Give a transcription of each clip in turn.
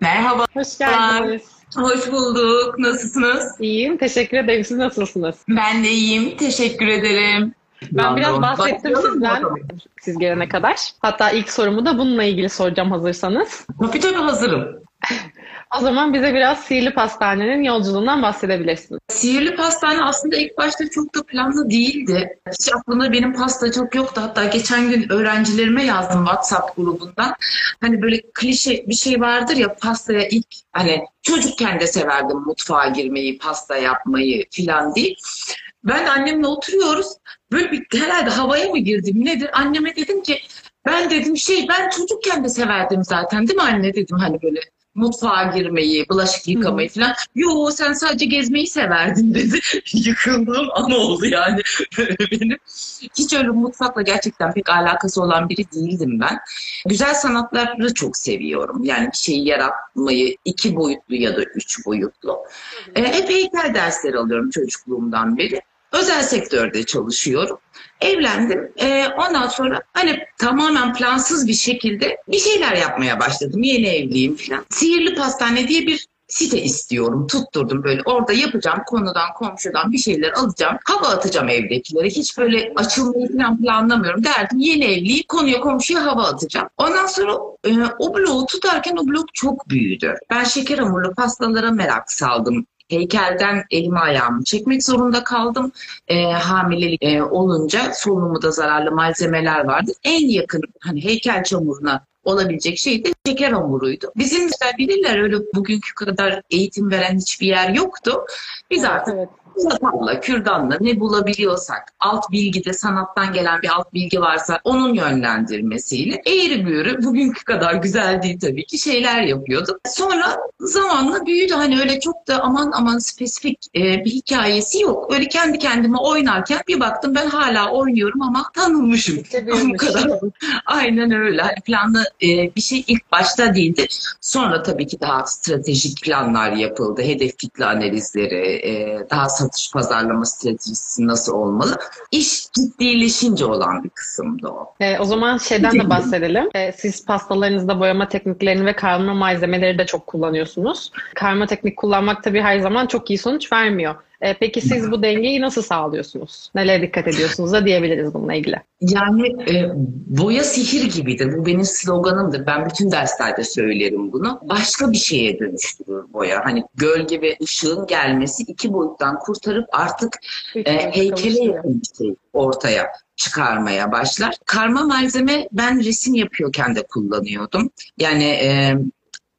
Merhaba. Hoş geldiniz. Hoş bulduk. Nasılsınız? İyiyim. Teşekkür ederim. Siz nasılsınız? Ben de iyiyim. Teşekkür ederim. Ben biraz bahsettim mı sizden siz gelene kadar. Hatta ilk sorumu da bununla ilgili soracağım hazırsanız. Tabii tabii hazırım. O zaman bize biraz Sihirli Pastane'nin yolculuğundan bahsedebilirsiniz. Sihirli pastane aslında ilk başta çok da planlı değildi. Hiç aklımda benim pasta çok yoktu. Hatta geçen gün öğrencilerime yazdım WhatsApp grubundan. Hani böyle klişe bir şey vardır ya pastaya ilk hani çocukken de severdim mutfağa girmeyi, pasta yapmayı filan diye. Ben annemle oturuyoruz. Böyle bir herhalde havaya mı girdim nedir? Anneme dedim ki ben dedim şey ben çocukken de severdim zaten değil mi anne dedim hani böyle mutfağa girmeyi, bulaşık yıkamayı falan. Yo sen sadece gezmeyi severdin dedi. Yıkıldığım an oldu yani benim. Hiç öyle mutfakla gerçekten pek alakası olan biri değildim ben. Güzel sanatları çok seviyorum. Yani bir şeyi yaratmayı iki boyutlu ya da üç boyutlu. E, hep heykel dersleri alıyorum çocukluğumdan beri. Özel sektörde çalışıyorum. Evlendim. E, ondan sonra hani tamamen plansız bir şekilde bir şeyler yapmaya başladım. Yeni evliyim falan. Sihirli Pastane diye bir site istiyorum. Tutturdum böyle. Orada yapacağım. Konudan, komşudan bir şeyler alacağım. Hava atacağım evdekilere. Hiç böyle açılmayı falan planlamıyorum. Derdim yeni evliyim. Konuya komşuya hava atacağım. Ondan sonra e, o bloğu tutarken o blok çok büyüdü. Ben şeker hamurlu pastalara merak saldım heykelden elimi ayağımı çekmek zorunda kaldım. E, hamilelik e, olunca solunumu da zararlı malzemeler vardı. En yakın hani heykel çamuruna olabilecek şey de şeker hamuruydu. Bizim bilirler öyle bugünkü kadar eğitim veren hiçbir yer yoktu. Biz artık Evet. Çatalla, kürdanla ne bulabiliyorsak, alt bilgide sanattan gelen bir alt bilgi varsa onun yönlendirmesiyle eğri büğrü bugünkü kadar güzel değil tabii ki şeyler yapıyordum. Sonra zamanla büyüdü. Hani öyle çok da aman aman spesifik e, bir hikayesi yok. Öyle kendi kendime oynarken bir baktım ben hala oynuyorum ama tanınmışım. Bu kadar. Aynen öyle. Hani planlı e, bir şey ilk başta değildi. Sonra tabii ki daha stratejik planlar yapıldı. Hedef kitle analizleri, e, daha satış pazarlama stratejisi nasıl olmalı. İş ciddileşince olan bir kısımdı o. E, o zaman şeyden de bahsedelim. E, siz pastalarınızda boyama tekniklerini ve karma malzemeleri de çok kullanıyorsunuz. Karma teknik kullanmak tabii her zaman çok iyi sonuç vermiyor. E, peki siz bu dengeyi nasıl sağlıyorsunuz? Nelere dikkat ediyorsunuz da diyebiliriz bununla ilgili. Yani e, boya sihir gibidir. Bu benim sloganımdır. Ben bütün derslerde söylerim bunu. Başka bir şeye dönüştürür boya. Hani gölge ve ışığın gelmesi iki boyuttan kurtarıp artık e, heykele yakın bir şey ortaya çıkarmaya başlar. Karma malzeme ben resim yapıyorken de kullanıyordum. Yani e,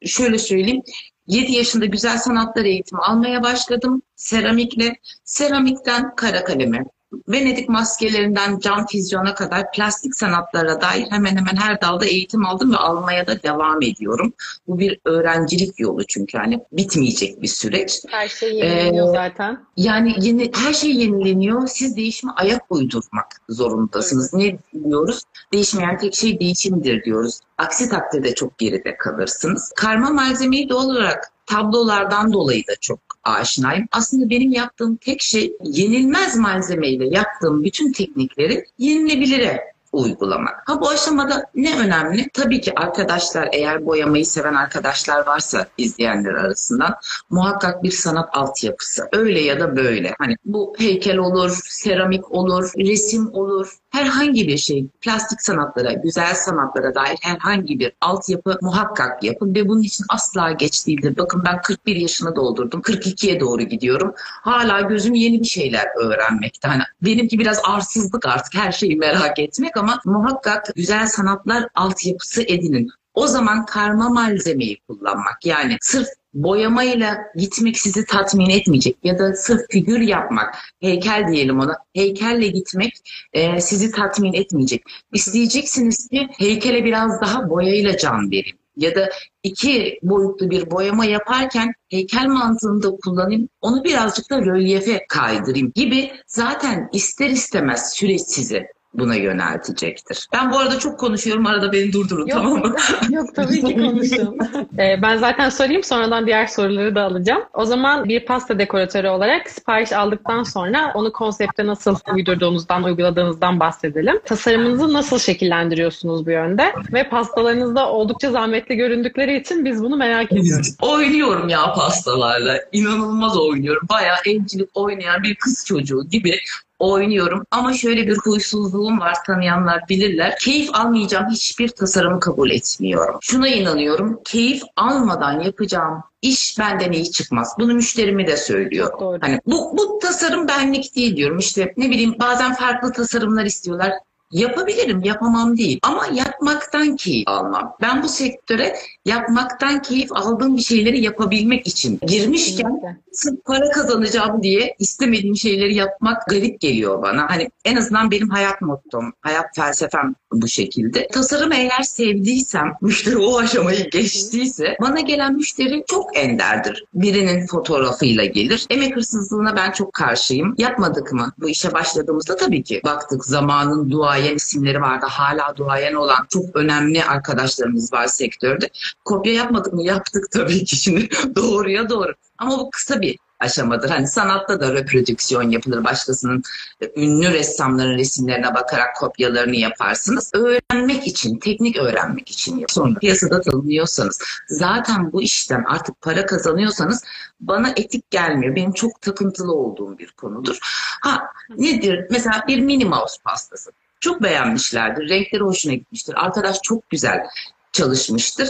şöyle söyleyeyim. 7 yaşında güzel sanatlar eğitimi almaya başladım seramikle. Seramikten kara kaleme, Venedik maskelerinden cam füzyona kadar plastik sanatlara dair hemen hemen her dalda eğitim aldım ve almaya da devam ediyorum. Bu bir öğrencilik yolu çünkü hani bitmeyecek bir süreç. Her şey yenileniyor Ee, zaten. Yani yeni, her şey yenileniyor. Siz değişime ayak uydurmak zorundasınız. Ne diyoruz? Değişmeyen tek şey değişimdir diyoruz. Aksi takdirde çok geride kalırsınız. Karma malzemeyi doğal olarak tablolardan dolayı da çok aşinayım. Aslında benim yaptığım tek şey yenilmez malzemeyle yaptığım bütün teknikleri yenilebilire uygulamak. Ha bu aşamada ne önemli? Tabii ki arkadaşlar eğer boyamayı seven arkadaşlar varsa izleyenler arasından muhakkak bir sanat altyapısı. Öyle ya da böyle. Hani bu heykel olur, seramik olur, resim olur. Herhangi bir şey, plastik sanatlara, güzel sanatlara dair herhangi bir altyapı muhakkak yapın ve bunun için asla geç değildir. Bakın ben 41 yaşını doldurdum, 42'ye doğru gidiyorum. Hala gözüm yeni bir şeyler öğrenmekte. Hani benimki biraz arsızlık artık her şeyi merak etmek ama muhakkak güzel sanatlar altyapısı edinin. O zaman karma malzemeyi kullanmak yani sırf boyamayla gitmek sizi tatmin etmeyecek ya da sırf figür yapmak, heykel diyelim ona, heykelle gitmek e, sizi tatmin etmeyecek. İsteyeceksiniz ki heykele biraz daha boyayla can verin ya da iki boyutlu bir boyama yaparken heykel mantığında kullanayım, onu birazcık da rölyefe kaydırayım gibi zaten ister istemez süreç sizi buna yöneltecektir. Ben bu arada çok konuşuyorum. Arada beni durdurun yok, tamam mı? Yok tabii ki konuşun. ee, ben zaten sorayım sonradan diğer soruları da alacağım. O zaman bir pasta dekoratörü olarak sipariş aldıktan sonra onu konsepte nasıl uydurduğunuzdan, uyguladığınızdan bahsedelim. Tasarımınızı nasıl şekillendiriyorsunuz bu yönde? Ve pastalarınızda oldukça zahmetli göründükleri için biz bunu merak ediyoruz. oynuyorum ya pastalarla. İnanılmaz oynuyorum. Bayağı evcilik oynayan bir kız çocuğu gibi oynuyorum ama şöyle bir huysuzluğum var tanıyanlar bilirler. Keyif almayacağım hiçbir tasarımı kabul etmiyorum. Şuna inanıyorum. Keyif almadan yapacağım iş benden iyi çıkmaz. Bunu müşterimi de söylüyorum. Doğru. Hani bu, bu tasarım benlik değil diyorum. İşte ne bileyim bazen farklı tasarımlar istiyorlar. Yapabilirim, yapamam değil. Ama yapmaktan keyif almam. Ben bu sektöre yapmaktan keyif aldığım bir şeyleri yapabilmek için girmişken sırf para kazanacağım diye istemediğim şeyleri yapmak garip geliyor bana. Hani en azından benim hayat mottom, hayat felsefem bu şekilde. Tasarım eğer sevdiysem, müşteri o aşamayı geçtiyse bana gelen müşteri çok enderdir. Birinin fotoğrafıyla gelir. Emek hırsızlığına ben çok karşıyım. Yapmadık mı? Bu işe başladığımızda tabii ki baktık zamanın duayen isimleri vardı. Hala duayen olan çok önemli arkadaşlarımız var sektörde. Kopya yapmadık mı? Yaptık tabii ki şimdi doğruya doğru. Ama bu kısa bir aşamadır. Hani sanatta da reprodüksiyon yapılır. Başkasının e, ünlü ressamların resimlerine bakarak kopyalarını yaparsınız. Öğrenmek için, teknik öğrenmek için. Sonra piyasada tanınıyorsanız, zaten bu işten artık para kazanıyorsanız bana etik gelmiyor. Benim çok takıntılı olduğum bir konudur. Ha nedir? Mesela bir mini mouse pastası. Çok beğenmişlerdir. Renkleri hoşuna gitmiştir. Arkadaş çok güzel çalışmıştır.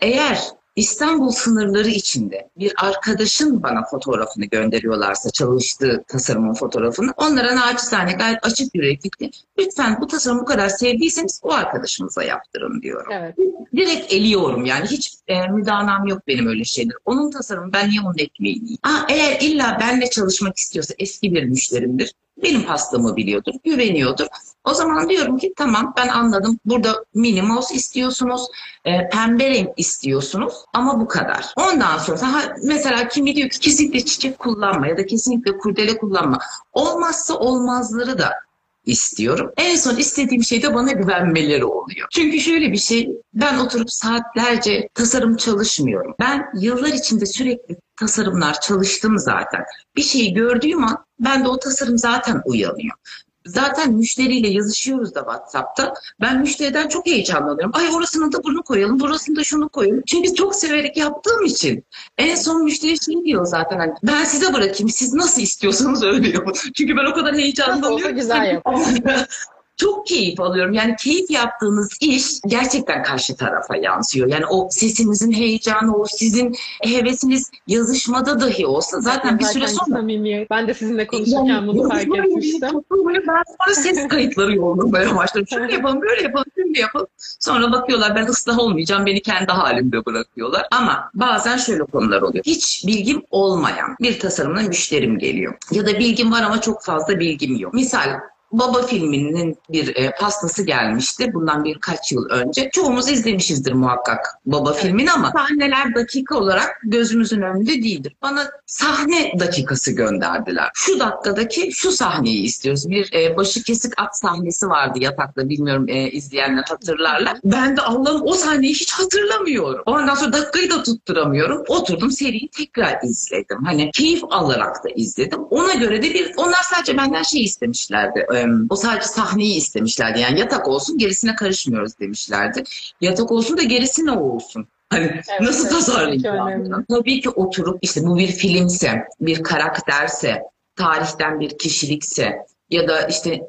Eğer İstanbul sınırları içinde bir arkadaşın bana fotoğrafını gönderiyorlarsa çalıştığı tasarımın fotoğrafını onlara naçizane gayet açık yüreklikle lütfen bu tasarımı bu kadar sevdiyseniz o arkadaşınıza yaptırın diyorum. Evet. Direkt eliyorum yani hiç e, müdanam yok benim öyle şeyler. Onun tasarımı ben niye onun ekmeğini yiyeyim? Aa, eğer illa benle çalışmak istiyorsa eski bir müşterimdir. Benim pastamı biliyordur, güveniyordur. O zaman diyorum ki tamam ben anladım. Burada mini mouse istiyorsunuz, e, pembe renk istiyorsunuz ama bu kadar. Ondan sonra ha, mesela kimi diyor ki kesinlikle çiçek kullanma ya da kesinlikle kurdele kullanma. Olmazsa olmazları da istiyorum. En son istediğim şey de bana güvenmeleri oluyor. Çünkü şöyle bir şey, ben oturup saatlerce tasarım çalışmıyorum. Ben yıllar içinde sürekli tasarımlar çalıştım zaten. Bir şeyi gördüğüm an ben de o tasarım zaten uyanıyor. Zaten müşteriyle yazışıyoruz da WhatsApp'ta. Ben müşteriden çok heyecanlanıyorum. Ay orasını da bunu koyalım, burasını da şunu koyalım. Çünkü çok severek yaptığım için. En son müşteri şey diyor zaten hani ben size bırakayım, siz nasıl istiyorsanız öyle yapın. Çünkü ben o kadar heyecanlanıyorum. Olsa güzel yap. çok keyif alıyorum. Yani keyif yaptığınız iş gerçekten karşı tarafa yansıyor. Yani o sesinizin heyecanı, o sizin hevesiniz yazışmada dahi olsa zaten bir süre sonra samimiyet. Ben de sizinle konuşurken bunu fark etmiştim. toplamayı ben sonra ses kayıtları yollamaya başladım. Şöyle yapalım, böyle yapalım, şöyle yapalım. Sonra bakıyorlar ben ıslah olmayacağım, beni kendi halimde bırakıyorlar. Ama bazen şöyle konular oluyor. Hiç bilgim olmayan bir tasarımla müşterim geliyor. Ya da bilgim var ama çok fazla bilgim yok. Misal Baba filminin bir e, pastası gelmişti bundan birkaç yıl önce. Çoğumuz izlemişizdir muhakkak Baba filmini ama sahneler dakika olarak gözümüzün önünde değildir. Bana sahne dakikası gönderdiler. Şu dakikadaki şu sahneyi istiyoruz. Bir e, başı kesik at sahnesi vardı yatakta bilmiyorum e, izleyenler hatırlarlar. Ben de Allah'ım o sahneyi hiç hatırlamıyorum. Ondan sonra dakikayı da tutturamıyorum. Oturdum seriyi tekrar izledim. Hani keyif alarak da izledim. Ona göre de bir onlar sadece benden şey istemişlerdi. E, o sadece sahneyi istemişlerdi. Yani yatak olsun gerisine karışmıyoruz demişlerdi. Yatak olsun da gerisi ne olsun? Hani Evet, nasıl evet, tasarlayacağım? tabii ki oturup işte bu bir filmse, bir karakterse, tarihten bir kişilikse ya da işte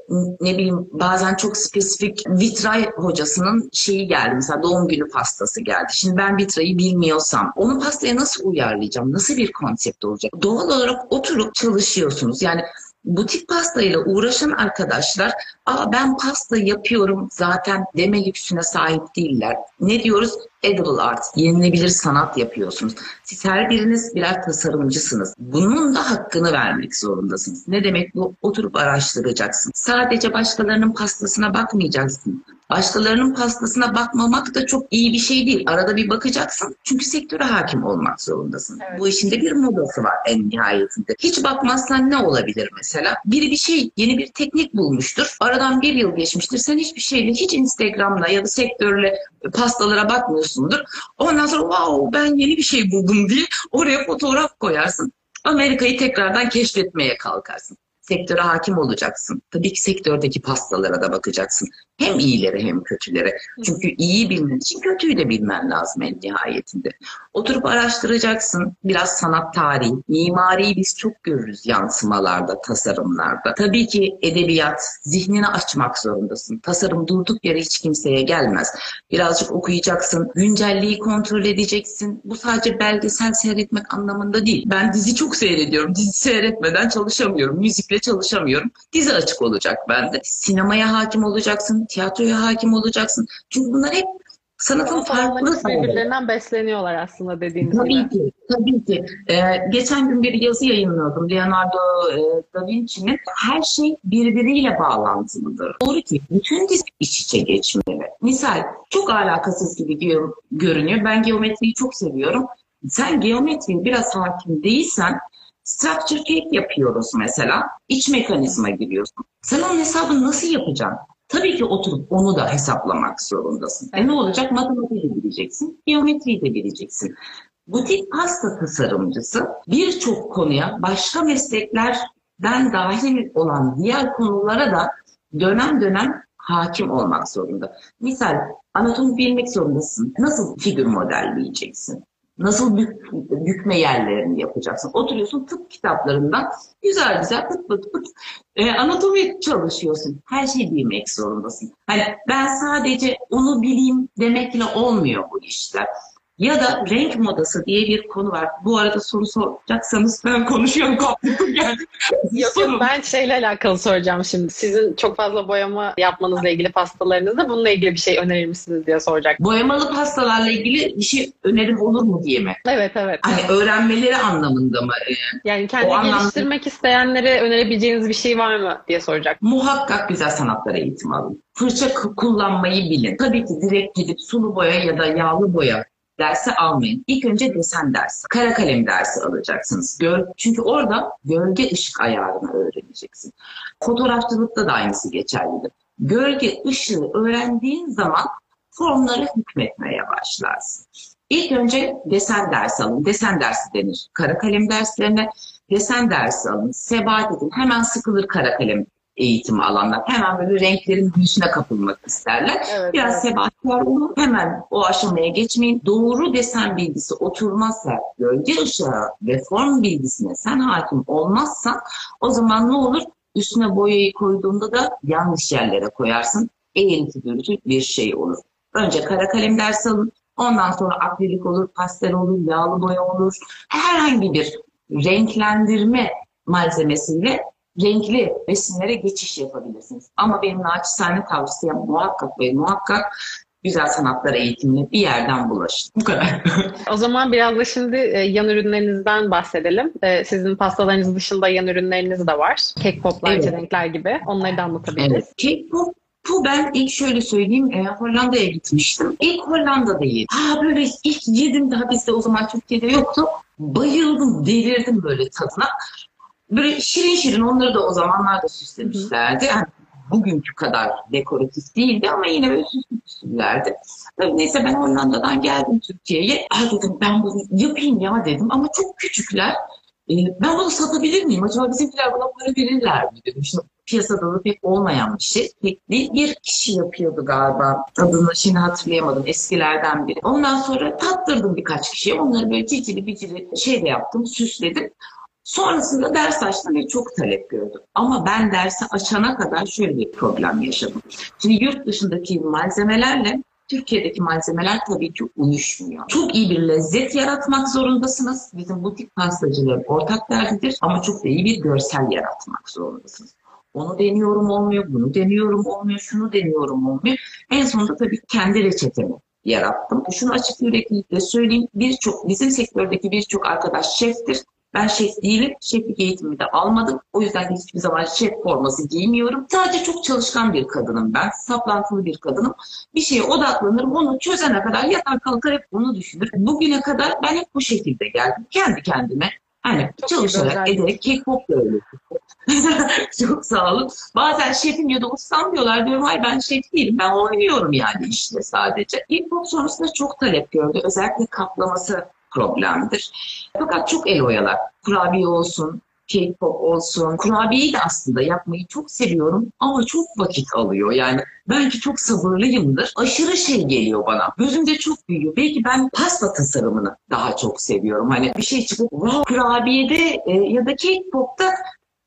ne bileyim bazen çok spesifik vitray hocasının şeyi geldi. Mesela doğum günü pastası geldi. Şimdi ben vitrayı bilmiyorsam onu pastaya nasıl uyarlayacağım? Nasıl bir konsept olacak? Doğal olarak oturup çalışıyorsunuz. Yani butik pastayla uğraşan arkadaşlar Aa, ben pasta yapıyorum zaten deme lüksüne sahip değiller. Ne diyoruz? Edible art, yenilebilir sanat yapıyorsunuz. Siz her biriniz birer tasarımcısınız. Bunun da hakkını vermek zorundasınız. Ne demek bu? Oturup araştıracaksın. Sadece başkalarının pastasına bakmayacaksın. Başkalarının pastasına bakmamak da çok iyi bir şey değil. Arada bir bakacaksın. Çünkü sektöre hakim olmak zorundasın. Evet. Bu işin de bir modası var en nihayetinde. Hiç bakmazsan ne olabilir mesela? Biri bir şey, yeni bir teknik bulmuştur. Aradan bir yıl geçmiştir. Sen hiçbir şeyle, hiç Instagram'la ya da sektörle pastalara bakmıyorsundur. Ondan sonra wow ben yeni bir şey buldum diye oraya fotoğraf koyarsın. Amerika'yı tekrardan keşfetmeye kalkarsın sektöre hakim olacaksın. Tabii ki sektördeki pastalara da bakacaksın. Hem iyilere hem kötülere. Çünkü iyi bilmen için kötüyü de bilmen lazım en nihayetinde. Oturup araştıracaksın. Biraz sanat tarihi, mimariyi biz çok görürüz yansımalarda, tasarımlarda. Tabii ki edebiyat, zihnini açmak zorundasın. Tasarım durduk yere hiç kimseye gelmez. Birazcık okuyacaksın, güncelliği kontrol edeceksin. Bu sadece belgesel seyretmek anlamında değil. Ben dizi çok seyrediyorum. Dizi seyretmeden çalışamıyorum. Müzikle çalışamıyorum. Dizi açık olacak bende. Sinemaya hakim olacaksın, tiyatroya hakim olacaksın. Çünkü bunlar hep sanatın farklı birbirlerinden besleniyorlar aslında dediğiniz tabii gibi. Tabii ki, tabii ki. Ee, geçen gün bir yazı yayınlıyordum. Leonardo e, da Vinci'nin her şey birbiriyle bağlantılıdır. Doğru ki bütün dizi iç içe geçmeli. Misal çok alakasız gibi görünüyor. Ben geometriyi çok seviyorum. Sen geometriye biraz hakim değilsen Structure cake yapıyoruz mesela. İç mekanizma giriyorsun. Sen onun hesabını nasıl yapacaksın? Tabii ki oturup onu da hesaplamak zorundasın. E ne olacak? Matematiği de bileceksin, geometriyi de bileceksin. Butik pasta tasarımcısı birçok konuya başka mesleklerden dahil olan diğer konulara da dönem dönem hakim olmak zorunda. Misal anatomi bilmek zorundasın. Nasıl figür modelleyeceksin? Nasıl bük, bükme yerlerini yapacaksın? Oturuyorsun tıp kitaplarından güzel güzel pıt pıt pıt e, anatomi çalışıyorsun. Her şeyi bilmek zorundasın. Hani ben sadece onu bileyim demekle olmuyor bu işler. Ya da renk modası diye bir konu var. Bu arada soru soracaksanız ben konuşuyorum kaptım geldim. yok yok ben şeyle alakalı soracağım şimdi. Sizin çok fazla boyama yapmanızla ilgili pastalarınızda bununla ilgili bir şey önerir misiniz diye soracak. Boyamalı pastalarla ilgili bir şey önerim olur mu diye mi? Evet evet. Hani öğrenmeleri anlamında mı? Yani kendi geliştirmek anlamda... isteyenlere önerebileceğiniz bir şey var mı diye soracak. Muhakkak güzel sanatlara eğitim alın. Fırça kullanmayı bilin. Tabii ki direkt gidip sulu boya ya da yağlı boya dersi almayın. İlk önce desen dersi, kara kalem dersi alacaksınız. Gör, çünkü orada gölge ışık ayarını öğreneceksin. Fotoğrafçılıkta da aynısı geçerlidir. Gölge ışığı öğrendiğin zaman formlara hükmetmeye başlarsın. İlk önce desen dersi alın. Desen dersi denir. Kara kalem derslerine desen dersi alın. Sebat edin. Hemen sıkılır kara kalem eğitimi alanlar. Hemen böyle renklerin büyüsüne kapılmak isterler. Evet, Biraz evet. sebatkar olun. Hemen o aşamaya geçmeyin. Doğru desen bilgisi oturmazsa, gölge ışığı ve form bilgisine sen hakim olmazsan o zaman ne olur? Üstüne boyayı koyduğunda da yanlış yerlere koyarsın. Eğriti bürütü bir şey olur. Önce kara kalem dersi alın. Ondan sonra akrilik olur, pastel olur, yağlı boya olur. Herhangi bir renklendirme malzemesiyle renkli resimlere geçiş yapabilirsiniz. Ama benim naçizane tavsiyem muhakkak ve muhakkak güzel sanatlar eğitimine bir yerden bulaşın. Bu kadar. o zaman biraz da şimdi e, yan ürünlerinizden bahsedelim. E, sizin pastalarınız dışında yan ürünleriniz de var. Cake poplar, evet. renkler gibi. Onları da anlatabiliriz. Evet. Cake pop bu ben ilk şöyle söyleyeyim e, Hollanda'ya gitmiştim. İlk Hollanda'da yedim. Ha böyle ilk yedim daha bizde o zaman Türkiye'de yoktu. Bayıldım, delirdim böyle tadına böyle şirin şirin onları da o zamanlar da süslemişlerdi. Yani bugünkü kadar dekoratif değildi ama yine böyle süslü süslülerdi. Neyse ben Hollanda'dan geldim Türkiye'ye. Ah dedim ben bunu yapayım ya dedim ama çok küçükler. Ee, ben bunu satabilir miyim? Acaba bizimkiler buna para verirler mi dedim. Şimdi piyasada da pek olmayan bir şey. Pek değil. Bir kişi yapıyordu galiba. Adını şimdi hatırlayamadım. Eskilerden biri. Ondan sonra tattırdım birkaç kişiye. Onları böyle cicili bicili şey de yaptım, süsledim. Sonrasında ders açtım ve çok talep gördüm. Ama ben dersi açana kadar şöyle bir problem yaşadım. Şimdi yurt dışındaki malzemelerle Türkiye'deki malzemeler tabii ki uyuşmuyor. Çok iyi bir lezzet yaratmak zorundasınız. Bizim butik pastacıların ortak derdidir ama çok da iyi bir görsel yaratmak zorundasınız. Onu deniyorum olmuyor, bunu deniyorum olmuyor, şunu deniyorum olmuyor. En sonunda tabii kendi reçetemi yarattım. Şunu açık yüreklilikle söyleyeyim. Birçok bizim sektördeki birçok arkadaş şeftir Ben şef değilim. Şeflik eğitimi de almadım. O yüzden hiçbir zaman şef forması giymiyorum. Sadece çok çalışkan bir kadınım ben. Saplantılı bir kadınım. Bir şeye odaklanırım. Onu çözene kadar yatar kalkar hep onu düşünür. Bugüne kadar ben hep bu şekilde geldim. Kendi kendime. Hani çok çalışarak ederek K-pop da öyle. çok sağ olun. Bazen şefim ya da ustam diyorlar. Diyorum hayır ben şef değilim. Ben oynuyorum yani işte sadece. K-pop sonrasında çok talep gördü. Özellikle kaplaması problemdir. Fakat çok el oyalar. Kurabiye olsun, K-pop olsun. Kurabiyeyi de aslında yapmayı çok seviyorum ama çok vakit alıyor. Yani belki çok sabırlıyımdır. Aşırı şey geliyor bana. Gözümde çok büyüyor. Belki ben pasta tasarımını daha çok seviyorum. Hani bir şey çıkıp wow, kurabiyede e, ya da K-pop'ta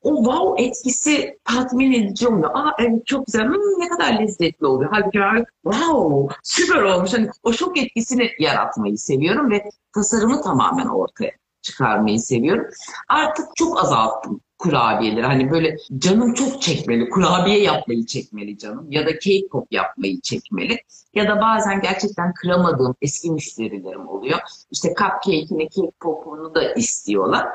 o wow etkisi tatmin edici oluyor. Aa evet çok güzel, hmm, ne kadar lezzetli oluyor. Halbuki ben wow süper olmuş. Hani o şok etkisini yaratmayı seviyorum ve tasarımı tamamen ortaya çıkarmayı seviyorum. Artık çok azalttım kurabiyeleri. Hani böyle canım çok çekmeli. Kurabiye yapmayı çekmeli canım. Ya da cake pop yapmayı çekmeli. Ya da bazen gerçekten kıramadığım eski müşterilerim oluyor. İşte cupcake'ini, cake pop'unu da istiyorlar.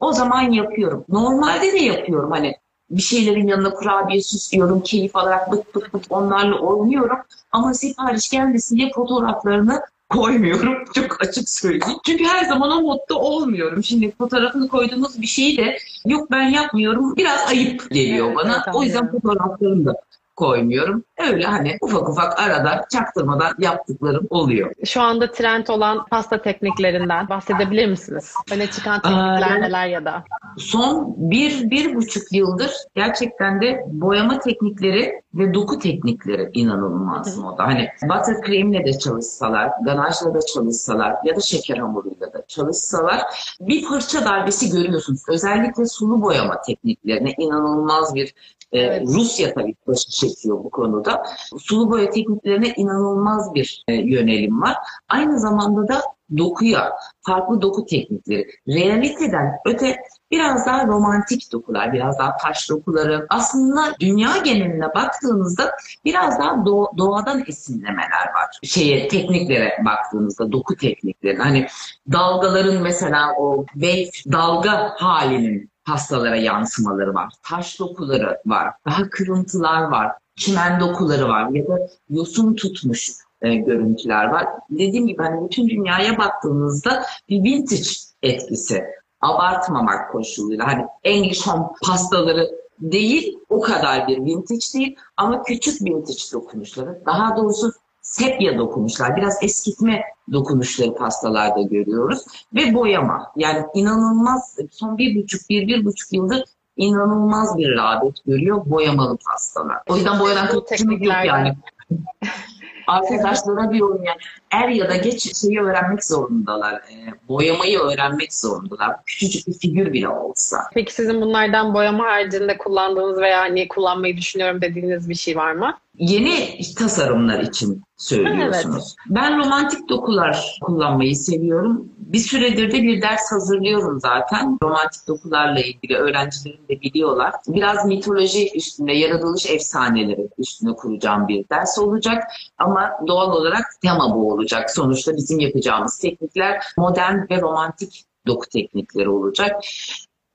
O zaman yapıyorum. Normalde de yapıyorum. Hani bir şeylerin yanına kurabiye süslüyorum, keyif alarak bıt bıt bıt onlarla oynuyorum. Ama sipariş gelmesin diye fotoğraflarını koymuyorum. Çok açık söyleyeyim. Çünkü her zaman o modda olmuyorum. Şimdi fotoğrafını koyduğunuz bir şeyi de yok ben yapmıyorum. Biraz ayıp geliyor evet, bana. Evet, o yüzden fotoğraflarını da koymuyorum. Öyle hani ufak ufak arada çaktırmadan yaptıklarım oluyor. Şu anda trend olan pasta tekniklerinden bahsedebilir misiniz? Öne çıkan teknikler Aa, neler ya da? Son bir, bir buçuk yıldır gerçekten de boyama teknikleri ve doku teknikleri inanılmaz moda. Hani buttercream'le de çalışsalar, ganajla da çalışsalar ya da şeker hamuruyla da çalışsalar bir fırça darbesi görüyorsunuz. Özellikle sulu boyama tekniklerine inanılmaz bir evet. Rusya tabii başı çekiyor bu konuda. Sulu boya tekniklerine inanılmaz bir e, yönelim var. Aynı zamanda da dokuya, farklı doku teknikleri, realiteden öte biraz daha romantik dokular, biraz daha taş dokuları. Aslında dünya geneline baktığınızda biraz daha do- doğadan esinlemeler var. Şeye, tekniklere baktığınızda, doku tekniklerine. Hani dalgaların mesela o wave dalga halinin hastalara yansımaları var. Taş dokuları var. Daha kırıntılar var. Çimen dokuları var. Ya da yosun tutmuş e, görüntüler var. Dediğim gibi hani bütün dünyaya baktığınızda bir vintage etkisi. Abartmamak koşuluyla. Hani English home pastaları değil, o kadar bir vintage değil ama küçük vintage dokunuşları. Daha doğrusu sepya dokunuşlar, biraz eskitme dokunuşları pastalarda görüyoruz. Ve boyama. Yani inanılmaz, son bir buçuk, bir, bir buçuk yıldır inanılmaz bir rağbet görüyor boyamalı pastalar. O yüzden boyadan kurtulmak yok yani. Arkadaşlara diyorum yani er ya da geç şeyi öğrenmek zorundalar. E, boyamayı öğrenmek zorundalar. Küçücük bir figür bile olsa. Peki sizin bunlardan boyama haricinde kullandığınız veya hani kullanmayı düşünüyorum dediğiniz bir şey var mı? Yeni tasarımlar için söylüyorsunuz. Evet. Ben romantik dokular kullanmayı seviyorum. Bir süredir de bir ders hazırlıyorum zaten. Romantik dokularla ilgili öğrencilerim de biliyorlar. Biraz mitoloji üstünde, yaratılış efsaneleri üstüne kuracağım bir ders olacak. Ama doğal olarak tema bu olacak. Sonuçta bizim yapacağımız teknikler modern ve romantik doku teknikleri olacak.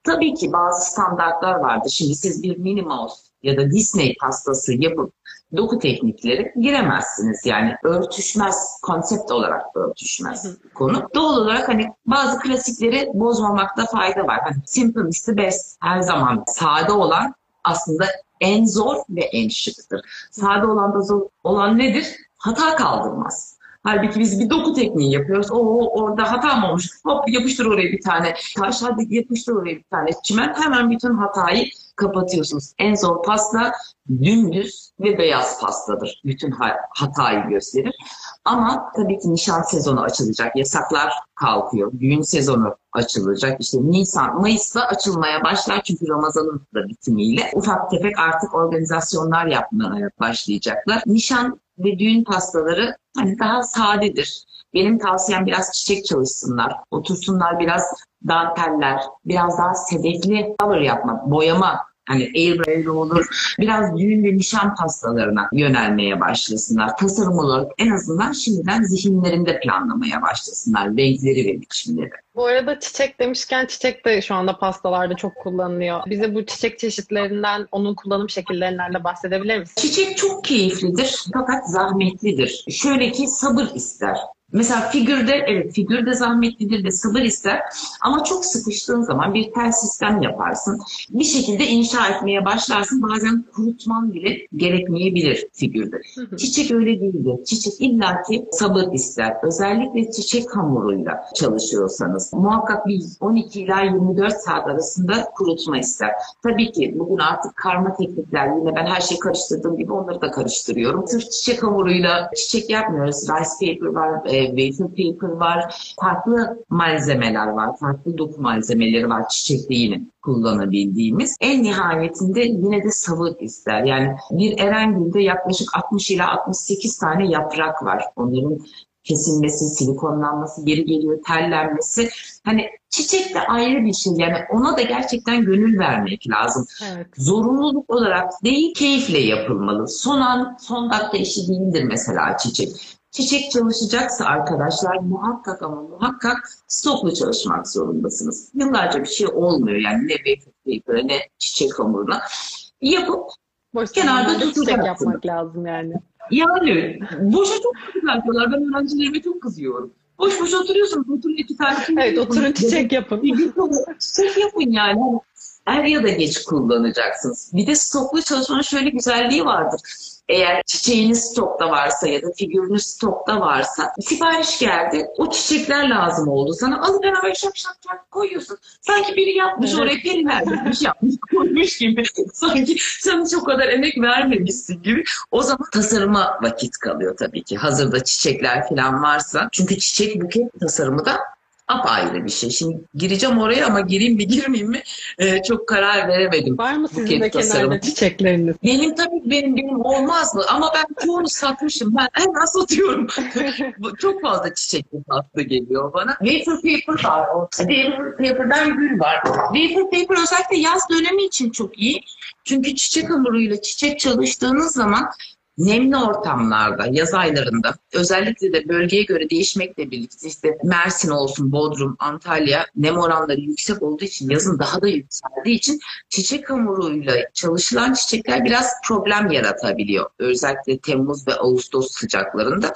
Tabii ki bazı standartlar vardı. Şimdi siz bir Mouse ya da Disney pastası yapıp doku teknikleri giremezsiniz. Yani örtüşmez, konsept olarak örtüşmez konu. Doğal olarak hani bazı klasikleri bozmamakta fayda var. Hani simple is the best. Her zaman sade olan aslında en zor ve en şıktır. Sade olan da zor olan nedir? Hata kaldırmaz. Halbuki biz bir doku tekniği yapıyoruz. O orada hata mı olmuş? Hop yapıştır oraya bir tane taş, hadi yapıştır oraya bir tane çimen. Hemen bütün hatayı kapatıyorsunuz. En zor pasta dümdüz ve beyaz pastadır. Bütün hatayı gösterir. Ama tabii ki nişan sezonu açılacak. Yasaklar kalkıyor. Düğün sezonu açılacak. İşte Nisan, Mayıs'ta açılmaya başlar çünkü Ramazan'ın da bitimiyle ufak tefek artık organizasyonlar yapmaya başlayacaklar. Nişan ve düğün pastaları hani daha sadedir. Benim tavsiyem biraz çiçek çalışsınlar. Otursunlar biraz danteller, biraz daha sedefli cover yapmak, boyama Hani airbrush olur. Biraz düğün ve nişan pastalarına yönelmeye başlasınlar. Tasarım olarak en azından şimdiden zihinlerinde planlamaya başlasınlar. Renkleri ve biçimleri. Bu arada çiçek demişken çiçek de şu anda pastalarda çok kullanılıyor. Bize bu çiçek çeşitlerinden, onun kullanım şekillerinden de bahsedebilir misin? Çiçek çok keyiflidir fakat zahmetlidir. Şöyle ki sabır ister. Mesela figürde evet figürde zahmetlidir de sabır ister ama çok sıkıştığın zaman bir tel sistem yaparsın. Bir şekilde inşa etmeye başlarsın. Bazen kurutman bile gerekmeyebilir figürde. Çiçek öyle değildir. Çiçek illaki sabır ister. Özellikle çiçek hamuruyla çalışıyorsanız muhakkak bir 12 ila 24 saat arasında kurutma ister. Tabii ki bugün artık karma teknikler yine ben her şeyi karıştırdığım gibi onları da karıştırıyorum. Sırf çiçek hamuruyla çiçek yapmıyoruz. Rice paper var, e, wafer paper var, farklı malzemeler var, farklı doku malzemeleri var çiçekte yine kullanabildiğimiz. En nihayetinde yine de sabır ister. Yani bir erengülde yaklaşık 60 ila 68 tane yaprak var. Onların kesilmesi, silikonlanması, geri geliyor, tellenmesi. Hani çiçek de ayrı bir şey. Yani ona da gerçekten gönül vermek lazım. Evet. Zorunluluk olarak değil, keyifle yapılmalı. Son an, son dakika işi değildir mesela çiçek. Çiçek çalışacaksa arkadaşlar muhakkak ama muhakkak stoklu çalışmak zorundasınız. Yıllarca bir şey olmuyor yani ne paper ne çiçek hamuruna. Yapıp Boş kenarda tutacaksın. yapmak lazım yani. Yani boşa çok güzel diyorlar. Ben öğrencilerime çok kızıyorum. Boş boş oturuyorsunuz. Oturun iki tane. Evet oturun çiçek yapın. çiçek yapın yani. Er ya da geç kullanacaksınız. Bir de stoklu çalışmanın şöyle güzelliği vardır eğer çiçeğiniz stokta varsa ya da figürünüz stokta varsa sipariş geldi. O çiçekler lazım oldu sana. Alıp beraber şak şak şak koyuyorsun. Sanki biri yapmış evet. oraya periler bir yapmış koymuş gibi. Sanki sen hiç o kadar emek vermemişsin gibi. O zaman tasarıma vakit kalıyor tabii ki. Hazırda çiçekler falan varsa. Çünkü çiçek buket tasarımı da apayrı bir şey. Şimdi gireceğim oraya ama gireyim mi girmeyeyim mi e, çok karar veremedim. Var mı sizin de kenarda çiçekleriniz? Benim tabii benim, benim olmaz mı? Ama ben çoğunu satmışım. Ben hemen satıyorum. çok fazla çiçekli tatlı geliyor bana. Wafer paper var. Wafer paper'dan gül var. Wafer paper özellikle yaz dönemi için çok iyi. Çünkü çiçek hamuruyla çiçek çalıştığınız zaman nemli ortamlarda, yaz aylarında özellikle de bölgeye göre değişmekle birlikte işte Mersin olsun, Bodrum, Antalya nem oranları yüksek olduğu için yazın daha da yükseldiği için çiçek hamuruyla çalışılan çiçekler biraz problem yaratabiliyor. Özellikle Temmuz ve Ağustos sıcaklarında.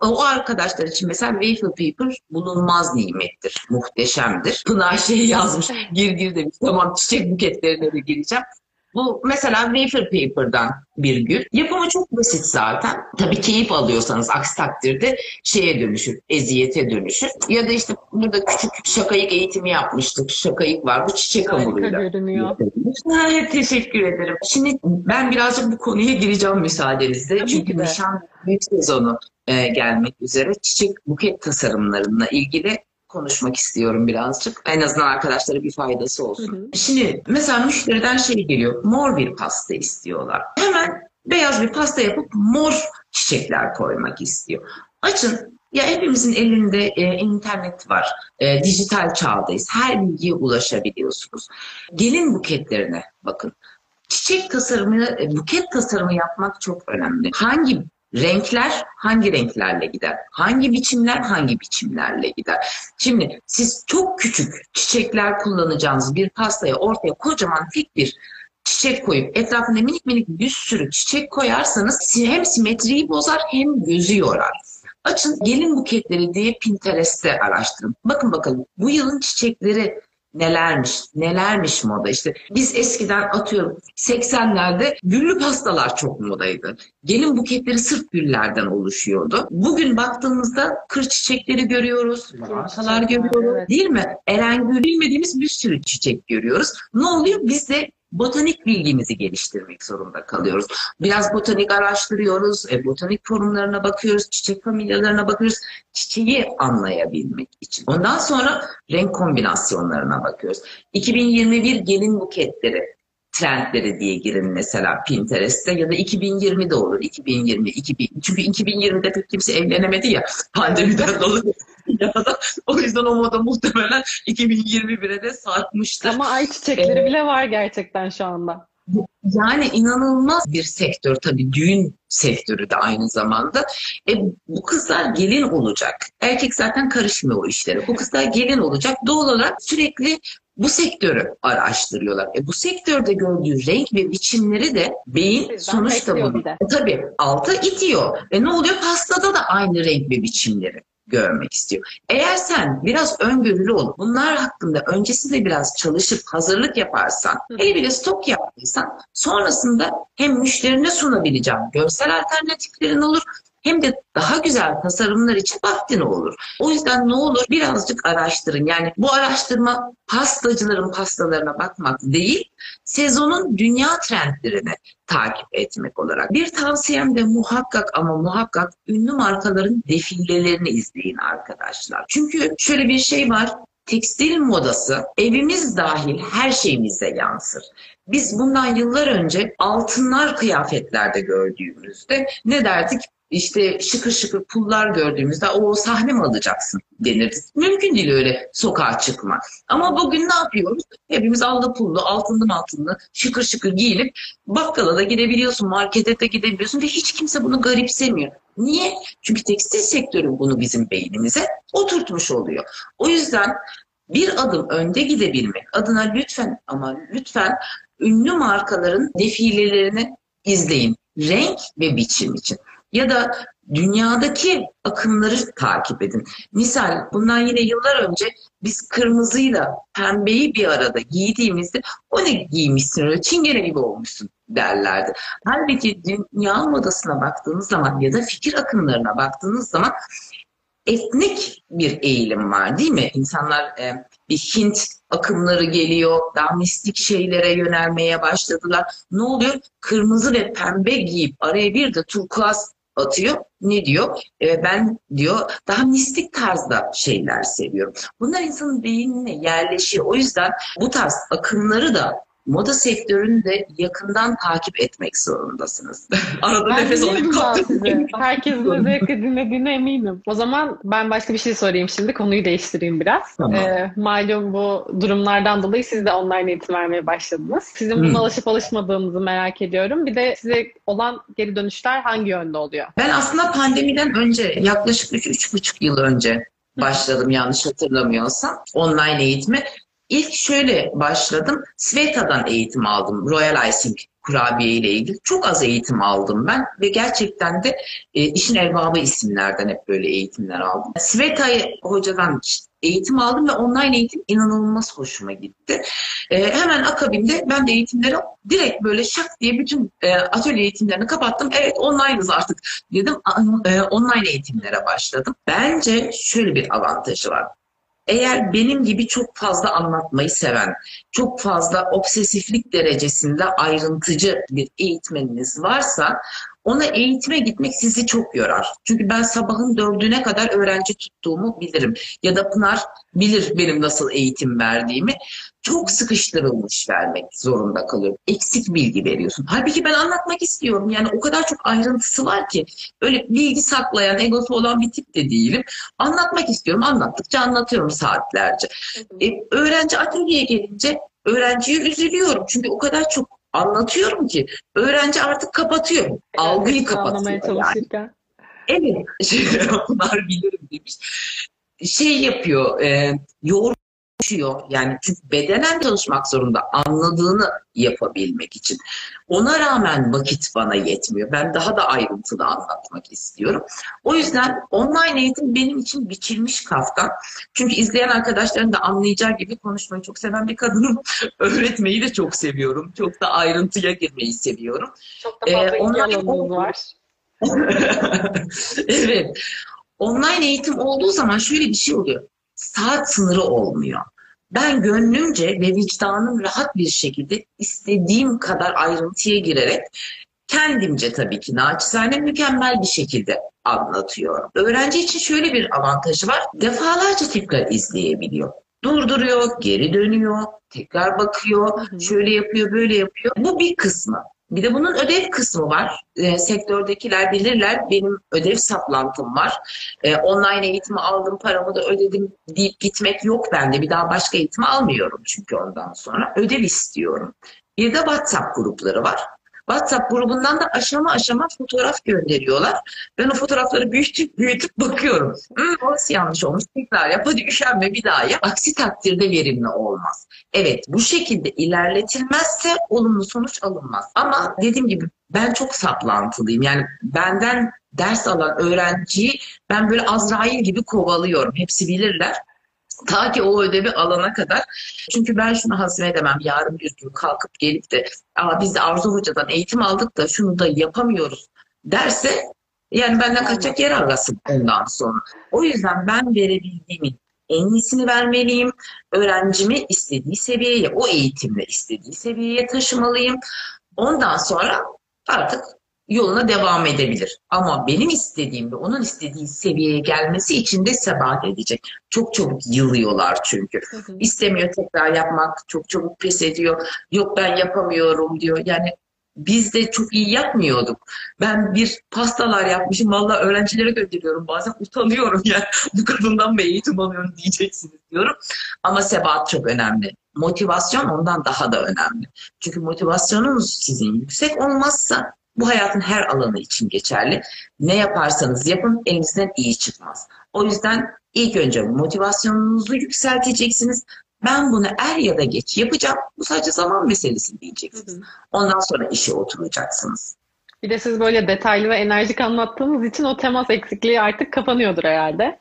O arkadaşlar için mesela waffle paper bulunmaz nimettir, muhteşemdir. Pınar şey yazmış, gir gir demiş, tamam çiçek buketlerine de gireceğim. Bu mesela wafer paper'dan bir gül. Yapımı çok basit zaten. Tabii keyif alıyorsanız aksi takdirde şeye dönüşür, eziyete dönüşür. Ya da işte burada küçük şakayık eğitimi yapmıştık. Şakayık var. Bu çiçek hamuruyla. görünüyor. Evet, teşekkür ederim. Şimdi ben birazcık bu konuya gireceğim müsaadenizle. Tabii Çünkü nişan büyük sezonu e, gelmek üzere. Çiçek buket tasarımlarına ilgili konuşmak istiyorum birazcık. En azından arkadaşlara bir faydası olsun. Hı hı. Şimdi mesela müşteriden şey geliyor. Mor bir pasta istiyorlar. Hemen beyaz bir pasta yapıp mor çiçekler koymak istiyor. Açın ya hepimizin elinde e, internet var. E, dijital çağdayız. Her bilgiye ulaşabiliyorsunuz. Gelin buketlerine bakın. Çiçek tasarımı, e, buket tasarımı yapmak çok önemli. Hangi Renkler hangi renklerle gider? Hangi biçimler hangi biçimlerle gider? Şimdi siz çok küçük çiçekler kullanacağınız bir pastaya ortaya kocaman tek bir çiçek koyup etrafında minik minik bir sürü çiçek koyarsanız hem simetriyi bozar hem gözü yorar. Açın gelin buketleri diye Pinterest'te araştırın. Bakın bakalım bu yılın çiçekleri nelermiş, nelermiş moda. İşte biz eskiden atıyorum 80'lerde güllü pastalar çok modaydı. Gelin buketleri sırf güllerden oluşuyordu. Bugün baktığımızda kır çiçekleri görüyoruz, pastalar görüyoruz evet. değil mi? Erengül bilmediğimiz bir sürü çiçek görüyoruz. Ne oluyor? Biz de botanik bilgimizi geliştirmek zorunda kalıyoruz. Biraz botanik araştırıyoruz, e, botanik forumlarına bakıyoruz, çiçek familyalarına bakıyoruz, çiçeği anlayabilmek için. Ondan sonra renk kombinasyonlarına bakıyoruz. 2021 gelin buketleri trendleri diye girin mesela Pinterest'te ya da 2020'de olur. 2020, 2000, çünkü 2020'de pek kimse evlenemedi ya pandemiden dolayı. dünyada. O yüzden o moda muhtemelen 2021'e de sarkmıştır. Ama ay çiçekleri ee, bile var gerçekten şu anda. Yani inanılmaz bir sektör tabii düğün sektörü de aynı zamanda. E, bu kızlar gelin olacak. Erkek zaten karışmıyor o işlere. Bu kızlar gelin olacak. Doğal olarak sürekli bu sektörü araştırıyorlar. E, bu sektörde gördüğü renk ve biçimleri de beyin Bizden sonuçta bunu. E, tabii alta itiyor. Ve ne oluyor? Pastada da aynı renk ve biçimleri görmek istiyor. Eğer sen biraz öngörülü olup bunlar hakkında öncesinde biraz çalışıp hazırlık yaparsan, hele bile stok yaptıysan sonrasında hem müşterine sunabileceğin görsel alternatiflerin olur hem de daha güzel tasarımlar için vaktin olur. O yüzden ne olur birazcık araştırın. Yani bu araştırma pastacıların pastalarına bakmak değil, sezonun dünya trendlerini takip etmek olarak. Bir tavsiyem de muhakkak ama muhakkak ünlü markaların defilelerini izleyin arkadaşlar. Çünkü şöyle bir şey var. Tekstil modası evimiz dahil her şeyimize yansır. Biz bundan yıllar önce altınlar kıyafetlerde gördüğümüzde ne derdik? işte şıkır şıkır pullar gördüğümüzde o sahne mi alacaksın denir. Mümkün değil öyle sokağa çıkma. Ama bugün ne yapıyoruz? Hepimiz aldı pullu, altınlı altınlı, şıkır şıkır giyinip bakkala da gidebiliyorsun, markete de gidebiliyorsun ve hiç kimse bunu garipsemiyor. Niye? Çünkü tekstil sektörü bunu bizim beynimize oturtmuş oluyor. O yüzden bir adım önde gidebilmek adına lütfen ama lütfen ünlü markaların defilelerini izleyin. Renk ve biçim için ya da dünyadaki akımları takip edin. Misal bundan yine yıllar önce biz kırmızıyla pembeyi bir arada giydiğimizde o ne giymişsin öyle çingene gibi olmuşsun derlerdi. Halbuki dünya modasına baktığınız zaman ya da fikir akımlarına baktığınız zaman etnik bir eğilim var değil mi? İnsanlar e, bir Hint akımları geliyor, daha mistik şeylere yönelmeye başladılar. Ne oluyor? Kırmızı ve pembe giyip araya bir de turkuaz atıyor. Ne diyor? E, ben diyor daha mistik tarzda şeyler seviyorum. Bunlar insanın beynine yerleşiyor. O yüzden bu tarz akımları da moda sektörünü de yakından takip etmek zorundasınız. Arada ben nefes alayım Herkesin özellikle dinlediğine eminim. O zaman ben başka bir şey sorayım şimdi. Konuyu değiştireyim biraz. Tamam. Ee, malum bu durumlardan dolayı siz de online eğitim vermeye başladınız. Sizin buna hmm. alışıp alışmadığınızı merak ediyorum. Bir de size olan geri dönüşler hangi yönde oluyor? Ben aslında pandemiden önce yaklaşık 3-3,5 yıl önce başladım yanlış hatırlamıyorsam online eğitime. İlk şöyle başladım. Sveta'dan eğitim aldım. Royal Icing kurabiye ile ilgili. Çok az eğitim aldım ben ve gerçekten de e, işin erbabı isimlerden hep böyle eğitimler aldım. Sveta hocadan eğitim aldım ve online eğitim inanılmaz hoşuma gitti. E, hemen akabinde ben de eğitimleri direkt böyle şak diye bütün e, atölye eğitimlerini kapattım. Evet online'ız artık dedim. E, online eğitimlere başladım. Bence şöyle bir avantajı var eğer benim gibi çok fazla anlatmayı seven, çok fazla obsesiflik derecesinde ayrıntıcı bir eğitmeniniz varsa ona eğitime gitmek sizi çok yorar. Çünkü ben sabahın dördüne kadar öğrenci tuttuğumu bilirim. Ya da Pınar bilir benim nasıl eğitim verdiğimi. Çok sıkıştırılmış vermek zorunda kalıyorum. Eksik bilgi veriyorsun. Halbuki ben anlatmak istiyorum. Yani o kadar çok ayrıntısı var ki. Öyle bilgi saklayan, egosu olan bir tip de değilim. Anlatmak istiyorum. Anlattıkça anlatıyorum saatlerce. Ee, öğrenci atölyeye gelince öğrenciye üzülüyorum. Çünkü o kadar çok anlatıyorum ki öğrenci artık kapatıyor. Algıyı kapatıyor. Yani. Evet. Bunlar bilirim demiş. Şey yapıyor. E, yoğurt çalışıyor. Yani çünkü bedenen çalışmak zorunda anladığını yapabilmek için. Ona rağmen vakit bana yetmiyor. Ben daha da ayrıntılı anlatmak istiyorum. O yüzden online eğitim benim için biçilmiş kaftan. Çünkü izleyen arkadaşların da anlayacağı gibi konuşmayı çok seven bir kadınım. Öğretmeyi de çok seviyorum. Çok da ayrıntıya girmeyi seviyorum. Çok da fazla ee, online var. evet. Online eğitim olduğu zaman şöyle bir şey oluyor saat sınırı olmuyor. Ben gönlümce ve vicdanım rahat bir şekilde istediğim kadar ayrıntıya girerek kendimce tabii ki naçizane mükemmel bir şekilde anlatıyorum. Öğrenci için şöyle bir avantajı var. Defalarca tekrar izleyebiliyor. Durduruyor, geri dönüyor, tekrar bakıyor, şöyle yapıyor, böyle yapıyor. Bu bir kısmı. Bir de bunun ödev kısmı var. E, sektördekiler bilirler. Benim ödev saplantım var. E, online eğitimi aldım, paramı da ödedim deyip gitmek yok bende. Bir daha başka eğitim almıyorum çünkü ondan sonra. Ödev istiyorum. Bir de WhatsApp grupları var. WhatsApp grubundan da aşama aşama fotoğraf gönderiyorlar. Ben o fotoğrafları büyütüp büyütüp bakıyorum. Hmm, orası yanlış olmuş. Tekrar yap. Hadi üşenme bir daha yap. Aksi takdirde verimli olmaz. Evet bu şekilde ilerletilmezse olumlu sonuç alınmaz. Ama dediğim gibi ben çok saplantılıyım. Yani benden ders alan öğrenciyi ben böyle Azrail gibi kovalıyorum. Hepsi bilirler. Ta ki o ödevi alana kadar. Çünkü ben şunu hazmedemem. Yarın bir gün kalkıp gelip de Aa, biz de Arzu Hoca'dan eğitim aldık da şunu da yapamıyoruz derse yani benden kaçacak yer arasın ondan sonra. O yüzden ben verebildiğimin en iyisini vermeliyim. Öğrencimi istediği seviyeye, o eğitimle istediği seviyeye taşımalıyım. Ondan sonra artık yoluna devam edebilir. Ama benim istediğim ve onun istediği seviyeye gelmesi için de sebat edecek. Çok çabuk yılıyorlar çünkü. Hı hı. İstemiyor tekrar yapmak, çok çabuk pes ediyor. Yok ben yapamıyorum diyor. Yani biz de çok iyi yapmıyorduk. Ben bir pastalar yapmışım. Valla öğrencilere gönderiyorum. Bazen utanıyorum yani. Bu kadından mı eğitim alıyorum diyeceksiniz diyorum. Ama sebat çok önemli. Motivasyon ondan daha da önemli. Çünkü motivasyonunuz sizin yüksek olmazsa bu hayatın her alanı için geçerli. Ne yaparsanız yapın elinizden iyi çıkmaz. O yüzden ilk önce motivasyonunuzu yükselteceksiniz. Ben bunu er ya da geç yapacağım. Bu sadece zaman meselesi diyeceksiniz. Ondan sonra işe oturacaksınız. Bir de siz böyle detaylı ve enerjik anlattığınız için o temas eksikliği artık kapanıyordur herhalde.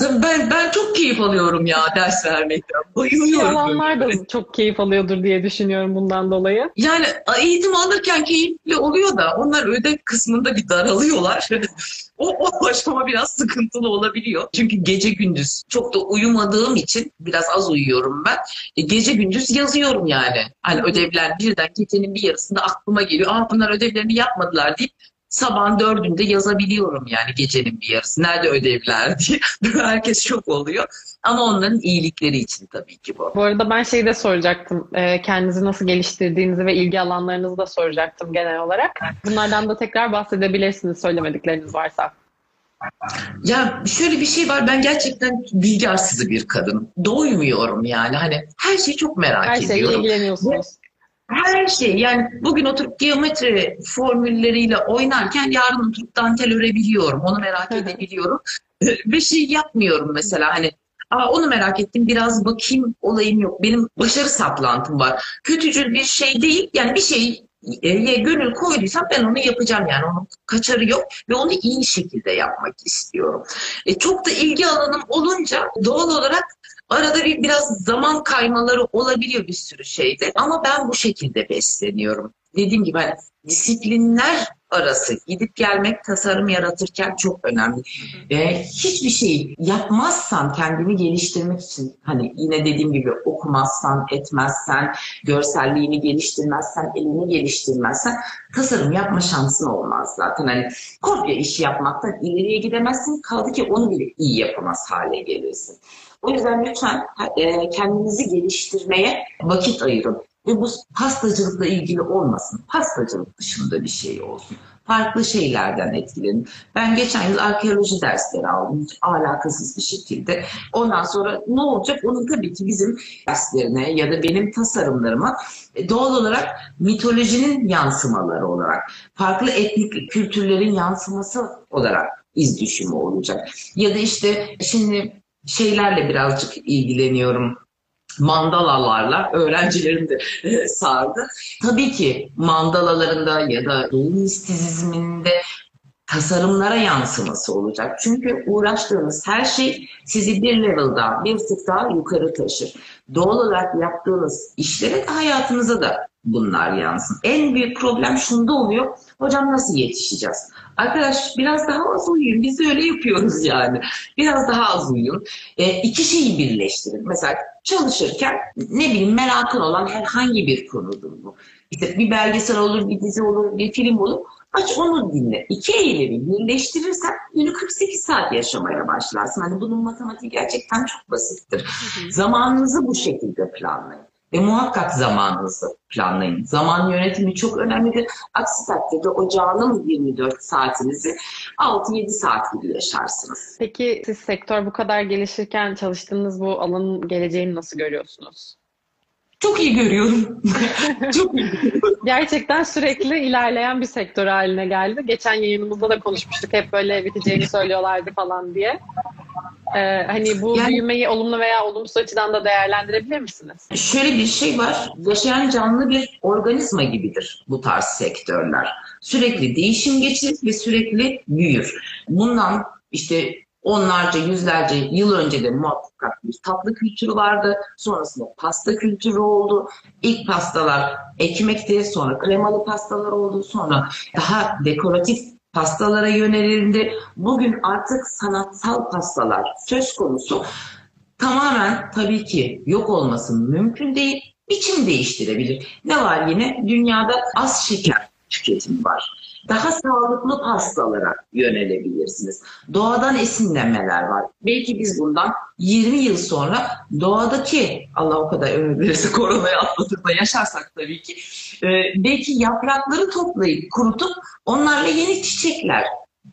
Ben ben çok keyif alıyorum ya ders vermekten. Bayılıyorum. Yalanlar da çok keyif alıyordur diye düşünüyorum bundan dolayı. Yani eğitim alırken keyifli oluyor da onlar ödev kısmında bir daralıyorlar. o, o aşama biraz sıkıntılı olabiliyor. Çünkü gece gündüz çok da uyumadığım için biraz az uyuyorum ben. E, gece gündüz yazıyorum yani. Hani ödevler birden gecenin bir yarısında aklıma geliyor. Aa bunlar ödevlerini yapmadılar deyip sabahın dördünde yazabiliyorum yani gecenin bir yarısı. Nerede ödevler diye. Herkes şok oluyor. Ama onların iyilikleri için tabii ki bu. Bu arada ben şeyi de soracaktım. E, kendinizi nasıl geliştirdiğinizi ve ilgi alanlarınızı da soracaktım genel olarak. Bunlardan da tekrar bahsedebilirsiniz söylemedikleriniz varsa. Ya şöyle bir şey var. Ben gerçekten bilgi arsızı bir kadın. Doymuyorum yani. Hani her şeyi çok merak her ediyorum. Her şeyle ilgileniyorsunuz. Her şey yani bugün oturup geometri formülleriyle oynarken yarın oturup dantel örebiliyorum. Onu merak edebiliyorum. Bir şey yapmıyorum mesela hani Aa, onu merak ettim biraz bakayım olayım yok. Benim başarı saplantım var. Kötücül bir şey değil yani bir şey gönül koyduysam ben onu yapacağım yani onun kaçarı yok ve onu iyi şekilde yapmak istiyorum. E, çok da ilgi alanım olunca doğal olarak Arada bir biraz zaman kaymaları olabiliyor bir sürü şeyde. Ama ben bu şekilde besleniyorum. Dediğim gibi hani disiplinler arası gidip gelmek tasarım yaratırken çok önemli. Ve hiçbir şey yapmazsan kendini geliştirmek için hani yine dediğim gibi okumazsan, etmezsen, görselliğini geliştirmezsen, elini geliştirmezsen tasarım yapma şansın olmaz zaten. Hani kopya işi yapmaktan ileriye gidemezsin. Kaldı ki onu bile iyi yapamaz hale gelirsin. O yüzden lütfen e, kendinizi geliştirmeye vakit ayırın. Ve bu pastacılıkla ilgili olmasın. Pastacılık dışında bir şey olsun. Farklı şeylerden etkilenin. Ben geçen yıl arkeoloji dersleri aldım. Hiç alakasız bir şekilde. Ondan sonra ne olacak? Onun tabii ki bizim derslerine ya da benim tasarımlarıma e, doğal olarak mitolojinin yansımaları olarak, farklı etnik kültürlerin yansıması olarak iz düşümü olacak. Ya da işte şimdi şeylerle birazcık ilgileniyorum mandalalarla öğrencilerim de e, sardı. Tabii ki mandalalarında ya da doğu mistizminde tasarımlara yansıması olacak. Çünkü uğraştığınız her şey sizi bir level'da, bir tık daha yukarı taşır. Doğal olarak yaptığınız işlere hayatınıza da bunlar yansın. En büyük problem şunda oluyor. Hocam nasıl yetişeceğiz? Arkadaş biraz daha az uyuyun. Biz de öyle yapıyoruz yani. Biraz daha az uyuyun. E, iki şeyi birleştirin. Mesela çalışırken ne bileyim merakın olan herhangi bir konudur bu. İşte bir belgesel olur, bir dizi olur, bir film olur. Aç onu dinle. İki eylemi birleştirirsen günü 48 saat yaşamaya başlarsın. Hani bunun matematiği gerçekten çok basittir. Zamanınızı bu şekilde planlayın. Ve muhakkak zamanınızı planlayın. Zaman yönetimi çok önemlidir. Aksi takdirde o canım 24 saatinizi 6-7 saat gibi yaşarsınız. Peki siz sektör bu kadar gelişirken çalıştığınız bu alanın geleceğini nasıl görüyorsunuz? Çok iyi görüyorum. çok iyi görüyorum. Gerçekten sürekli ilerleyen bir sektör haline geldi. Geçen yayınımızda da konuşmuştuk. Hep böyle biteceğini söylüyorlardı falan diye. Ee, hani bu yani, büyümeyi olumlu veya olumsuz açıdan da değerlendirebilir misiniz? Şöyle bir şey var. Yaşayan canlı bir organizma gibidir bu tarz sektörler. Sürekli değişim geçirir ve sürekli büyür. Bundan işte onlarca, yüzlerce yıl önce de muhakkak bir tatlı kültürü vardı. Sonrasında pasta kültürü oldu. İlk pastalar ekmekti, sonra kremalı pastalar oldu. Sonra daha dekoratif pastalara yönelildi. Bugün artık sanatsal pastalar söz konusu. Tamamen tabii ki yok olması mümkün değil. Biçim değiştirebilir. Ne var yine? Dünyada az şeker tüketimi var daha sağlıklı pastalara yönelebilirsiniz. Doğadan esinlenmeler var. Belki biz bundan 20 yıl sonra doğadaki Allah o kadar ömür verirse koronayı atlatıp da yaşarsak tabii ki e, belki yaprakları toplayıp kurutup onlarla yeni çiçekler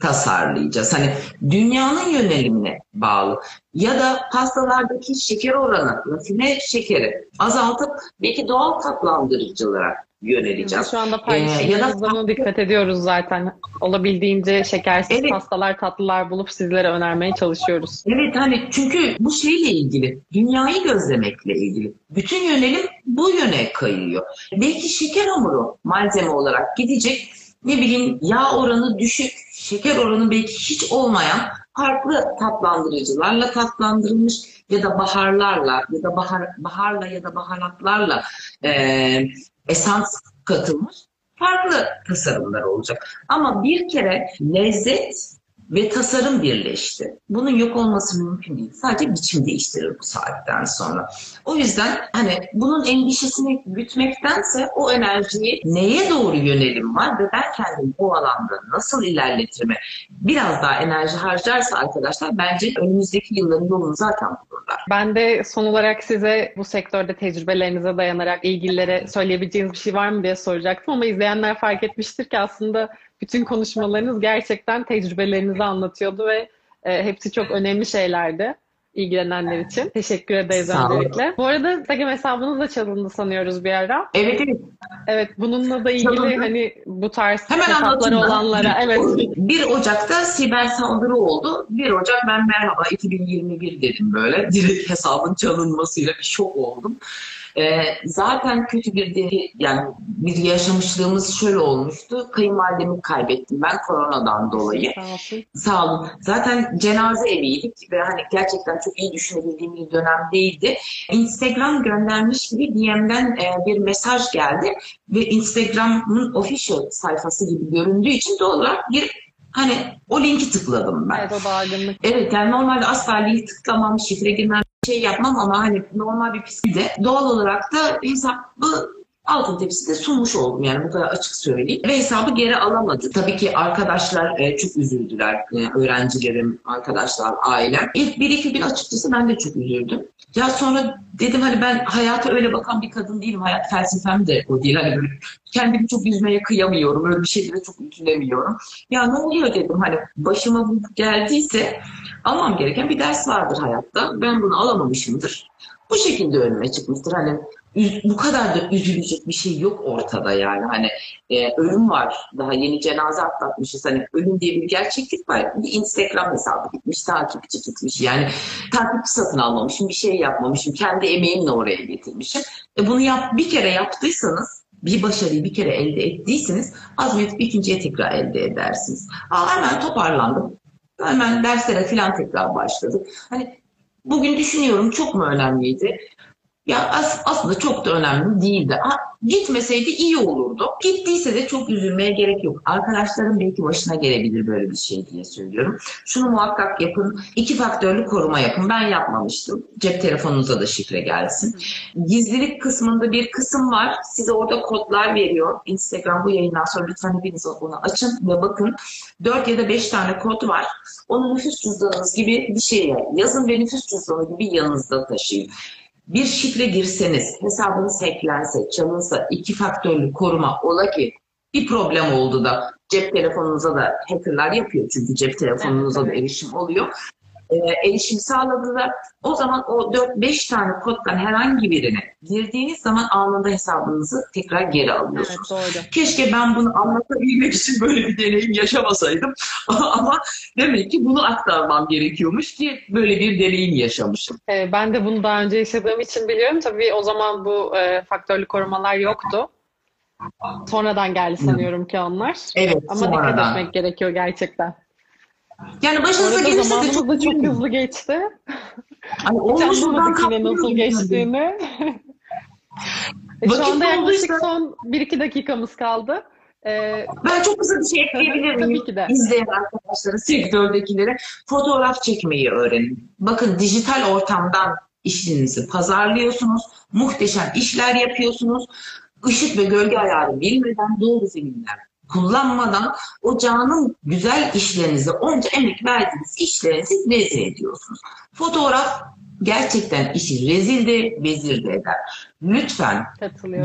tasarlayacağız. Hani dünyanın yönelimine bağlı. Ya da pastalardaki şeker oranı, rafine şekeri azaltıp belki doğal tatlandırıcılara yöneleceğiz. Şu anda paylaşımlarımızda ee, da... dikkat ediyoruz zaten. Olabildiğince şekersiz evet. pastalar, tatlılar bulup sizlere önermeye çalışıyoruz. Evet hani çünkü bu şeyle ilgili, dünyayı gözlemekle ilgili. Bütün yönelim bu yöne kayıyor. Belki şeker hamuru malzeme olarak gidecek. Ne bileyim yağ oranı düşük, şeker oranı belki hiç olmayan farklı tatlandırıcılarla tatlandırılmış ya da baharlarla ya da bahar, baharla ya da baharatlarla e, esans katılmış farklı tasarımlar olacak. Ama bir kere lezzet ve tasarım birleşti. Bunun yok olması mümkün değil. Sadece biçim değiştirir bu saatten sonra. O yüzden hani bunun endişesini gütmektense o enerjiyi neye doğru yönelim var ve ben kendim bu alanda nasıl ilerletirime biraz daha enerji harcarsa arkadaşlar bence önümüzdeki yılların yolunu zaten bulurlar. Ben de son olarak size bu sektörde tecrübelerinize dayanarak ilgililere söyleyebileceğiniz bir şey var mı diye soracaktım ama izleyenler fark etmiştir ki aslında bütün konuşmalarınız gerçekten tecrübelerinizi anlatıyordu ve e, hepsi çok önemli şeylerdi ilgilenenler için. Teşekkür ederiz öncelikle. Bu arada Instagram hesabınız da çalındı sanıyoruz bir ara. Evet evet. Evet bununla da ilgili Çalındı. hani bu tarz Hemen hesapları olanlara. Evet. 1 Ocak'ta siber saldırı oldu. 1 Ocak ben merhaba 2021 dedim böyle. Direkt hesabın çalınmasıyla bir şok oldum. E, zaten kötü bir deri, yani bir yaşamışlığımız şöyle olmuştu. Kayınvalidemi kaybettim ben koronadan dolayı. Sağ olun. Zaten cenaze eviydik ve hani gerçekten çok iyi düşünebildiğim bir dönem değildi. Instagram göndermiş gibi DM'den e, bir mesaj geldi ve Instagram'ın official sayfası gibi göründüğü için doğal olarak bir Hani o linki tıkladım ben. Evet o dargınlık. Evet yani normalde asla link tıklamam, şifre girmem şey yapmam ama hani normal bir psikide doğal olarak da hesabı altın tepside sunmuş oldum yani bu kadar açık söyleyeyim. Ve hesabı geri alamadı. Tabii ki arkadaşlar e, çok üzüldüler. E, öğrencilerim, arkadaşlar, ailem. İlk bir iki gün açıkçası ben de çok üzüldüm. Ya sonra dedim hani ben hayata öyle bakan bir kadın değilim. Hayat felsefem de o değil. Hani böyle kendimi çok üzmeye kıyamıyorum. Öyle bir şeylere çok üzülemiyorum. Ya ne oluyor dedim hani başıma bu geldiyse almam gereken bir ders vardır hayatta. Ben bunu alamamışımdır. Bu şekilde önüme çıkmıştır. Hani bu kadar da üzülecek bir şey yok ortada yani. Hani e, ölüm var. Daha yeni cenaze atlatmışız. Hani ölüm diye bir gerçeklik var. Bir Instagram hesabı gitmiş, takipçi gitmiş. Yani takipçi satın almamışım, bir şey yapmamışım. Kendi emeğimle oraya getirmişim. E, bunu yap, bir kere yaptıysanız bir başarıyı bir kere elde ettiyseniz azmetip ikinciye tekrar elde edersiniz. Aa, hemen toparlandım. Hemen derslere falan tekrar başladık. Hani bugün düşünüyorum çok mu önemliydi? Ya as, aslında çok da önemli değildi. Ha, gitmeseydi iyi olurdu. Gittiyse de çok üzülmeye gerek yok. Arkadaşların belki başına gelebilir böyle bir şey diye söylüyorum. Şunu muhakkak yapın. İki faktörlü koruma yapın. Ben yapmamıştım. Cep telefonunuza da şifre gelsin. Gizlilik kısmında bir kısım var. Size orada kodlar veriyor. Instagram bu yayından sonra lütfen hepiniz onu açın ve bakın. Dört ya da beş tane kod var. Onu nüfus cüzdanınız gibi bir şeye yazın ve nüfus cüzdanı gibi yanınızda taşıyın. Bir şifre girseniz, hesabınız hacklense, çalınsa, iki faktörlü koruma ola ki bir problem oldu da cep telefonunuza da hackerlar yapıyor çünkü cep telefonunuza da erişim oluyor. Ee, erişim sağladılar. O zaman o 4-5 tane koddan herhangi birine girdiğiniz zaman anında hesabınızı tekrar geri Evet alıyorsunuz. doğru. Keşke ben bunu anlatabilmek için böyle bir deneyim yaşamasaydım. Ama demek ki bunu aktarmam gerekiyormuş ki böyle bir deneyim yaşamışım. Ee, ben de bunu daha önce yaşadığım için biliyorum. Tabii o zaman bu e, faktörlü korumalar yoktu. Sonradan geldi sanıyorum ki onlar. Evet, Ama dikkat sonradan. etmek gerekiyor gerçekten. Yani başınıza gelirse de çok da çok hızlı geçti. Hani olmuş buradan nasıl geçtiğini. E, Şu anda yaklaşık dolduysa- son 1-2 dakikamız kaldı. Ee, Ben çok kısa bir şey ekleyebilir miyim? Tabii ki de. İzleyen arkadaşlara, sektördekileri fotoğraf çekmeyi öğrenin. Bakın dijital ortamdan işinizi pazarlıyorsunuz. Muhteşem işler yapıyorsunuz. Işık ve gölge ayarı bilmeden doğru zeminler kullanmadan o canın güzel işlerinizi, onca emek verdiğiniz işlerinizi rezil ediyorsunuz. Fotoğraf gerçekten işi rezildi, vezir de eder. Lütfen.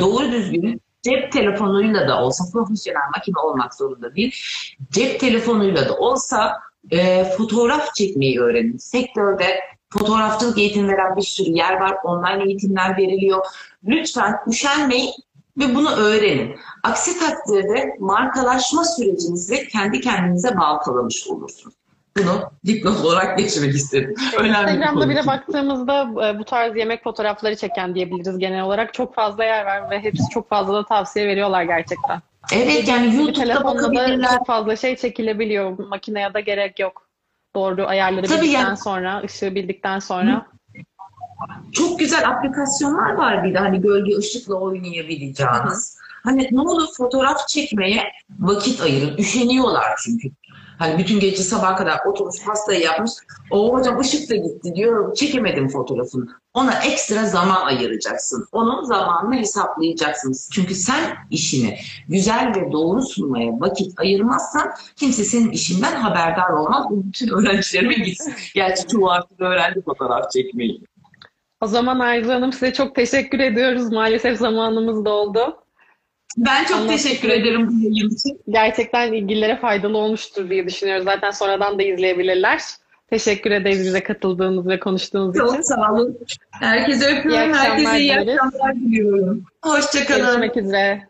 Doğru düzgün cep telefonuyla da olsa profesyonel makine olmak zorunda değil. Cep telefonuyla da olsa e, fotoğraf çekmeyi öğrenin. Sektörde fotoğrafçılık eğitim veren bir sürü yer var. Online eğitimler veriliyor. Lütfen üşenmeyin ve bunu öğrenin. Aksi takdirde markalaşma sürecinizi kendi kendinize baltalamış olursunuz. Bunu dipnot olarak geçirmek istedim. Önemli bir Instagram'da bile baktığımızda e, bu tarz yemek fotoğrafları çeken diyebiliriz genel olarak. Çok fazla yer var ve hepsi çok fazla da tavsiye veriyorlar gerçekten. Evet yani YouTube'da bakabilirler. çok fazla şey çekilebiliyor. Makineye de gerek yok. Doğru ayarları Tabii bildikten yani- sonra, ışığı bildikten sonra. Çok güzel aplikasyonlar var bir de hani gölge ışıkla oynayabileceğiniz. Hani ne olur fotoğraf çekmeye vakit ayırın. Üşeniyorlar çünkü. Hani bütün gece sabaha kadar oturmuş pastayı yapmış. O hocam ışık da gitti diyor. Çekemedim fotoğrafını. Ona ekstra zaman ayıracaksın. Onun zamanını hesaplayacaksınız. Çünkü sen işini güzel ve doğru sunmaya vakit ayırmazsan kimse senin işinden haberdar olmaz. Bu bütün öğrencilerime gitsin. Gerçi çoğu artık öğrendi fotoğraf çekmeyi. O zaman Arzu Hanım size çok teşekkür ediyoruz. Maalesef zamanımız doldu. Ben çok Anlattığınız- teşekkür ederim bu yayın için. Gerçekten ilgililere faydalı olmuştur diye düşünüyoruz. Zaten sonradan da izleyebilirler. Teşekkür ederiz bize katıldığınız ve konuştuğunuz için. Çok sağ olun. Herkese öpüyorum. İyi Herkese iyi akşamlar diliyorum. Hoşçakalın. Görüşmek üzere.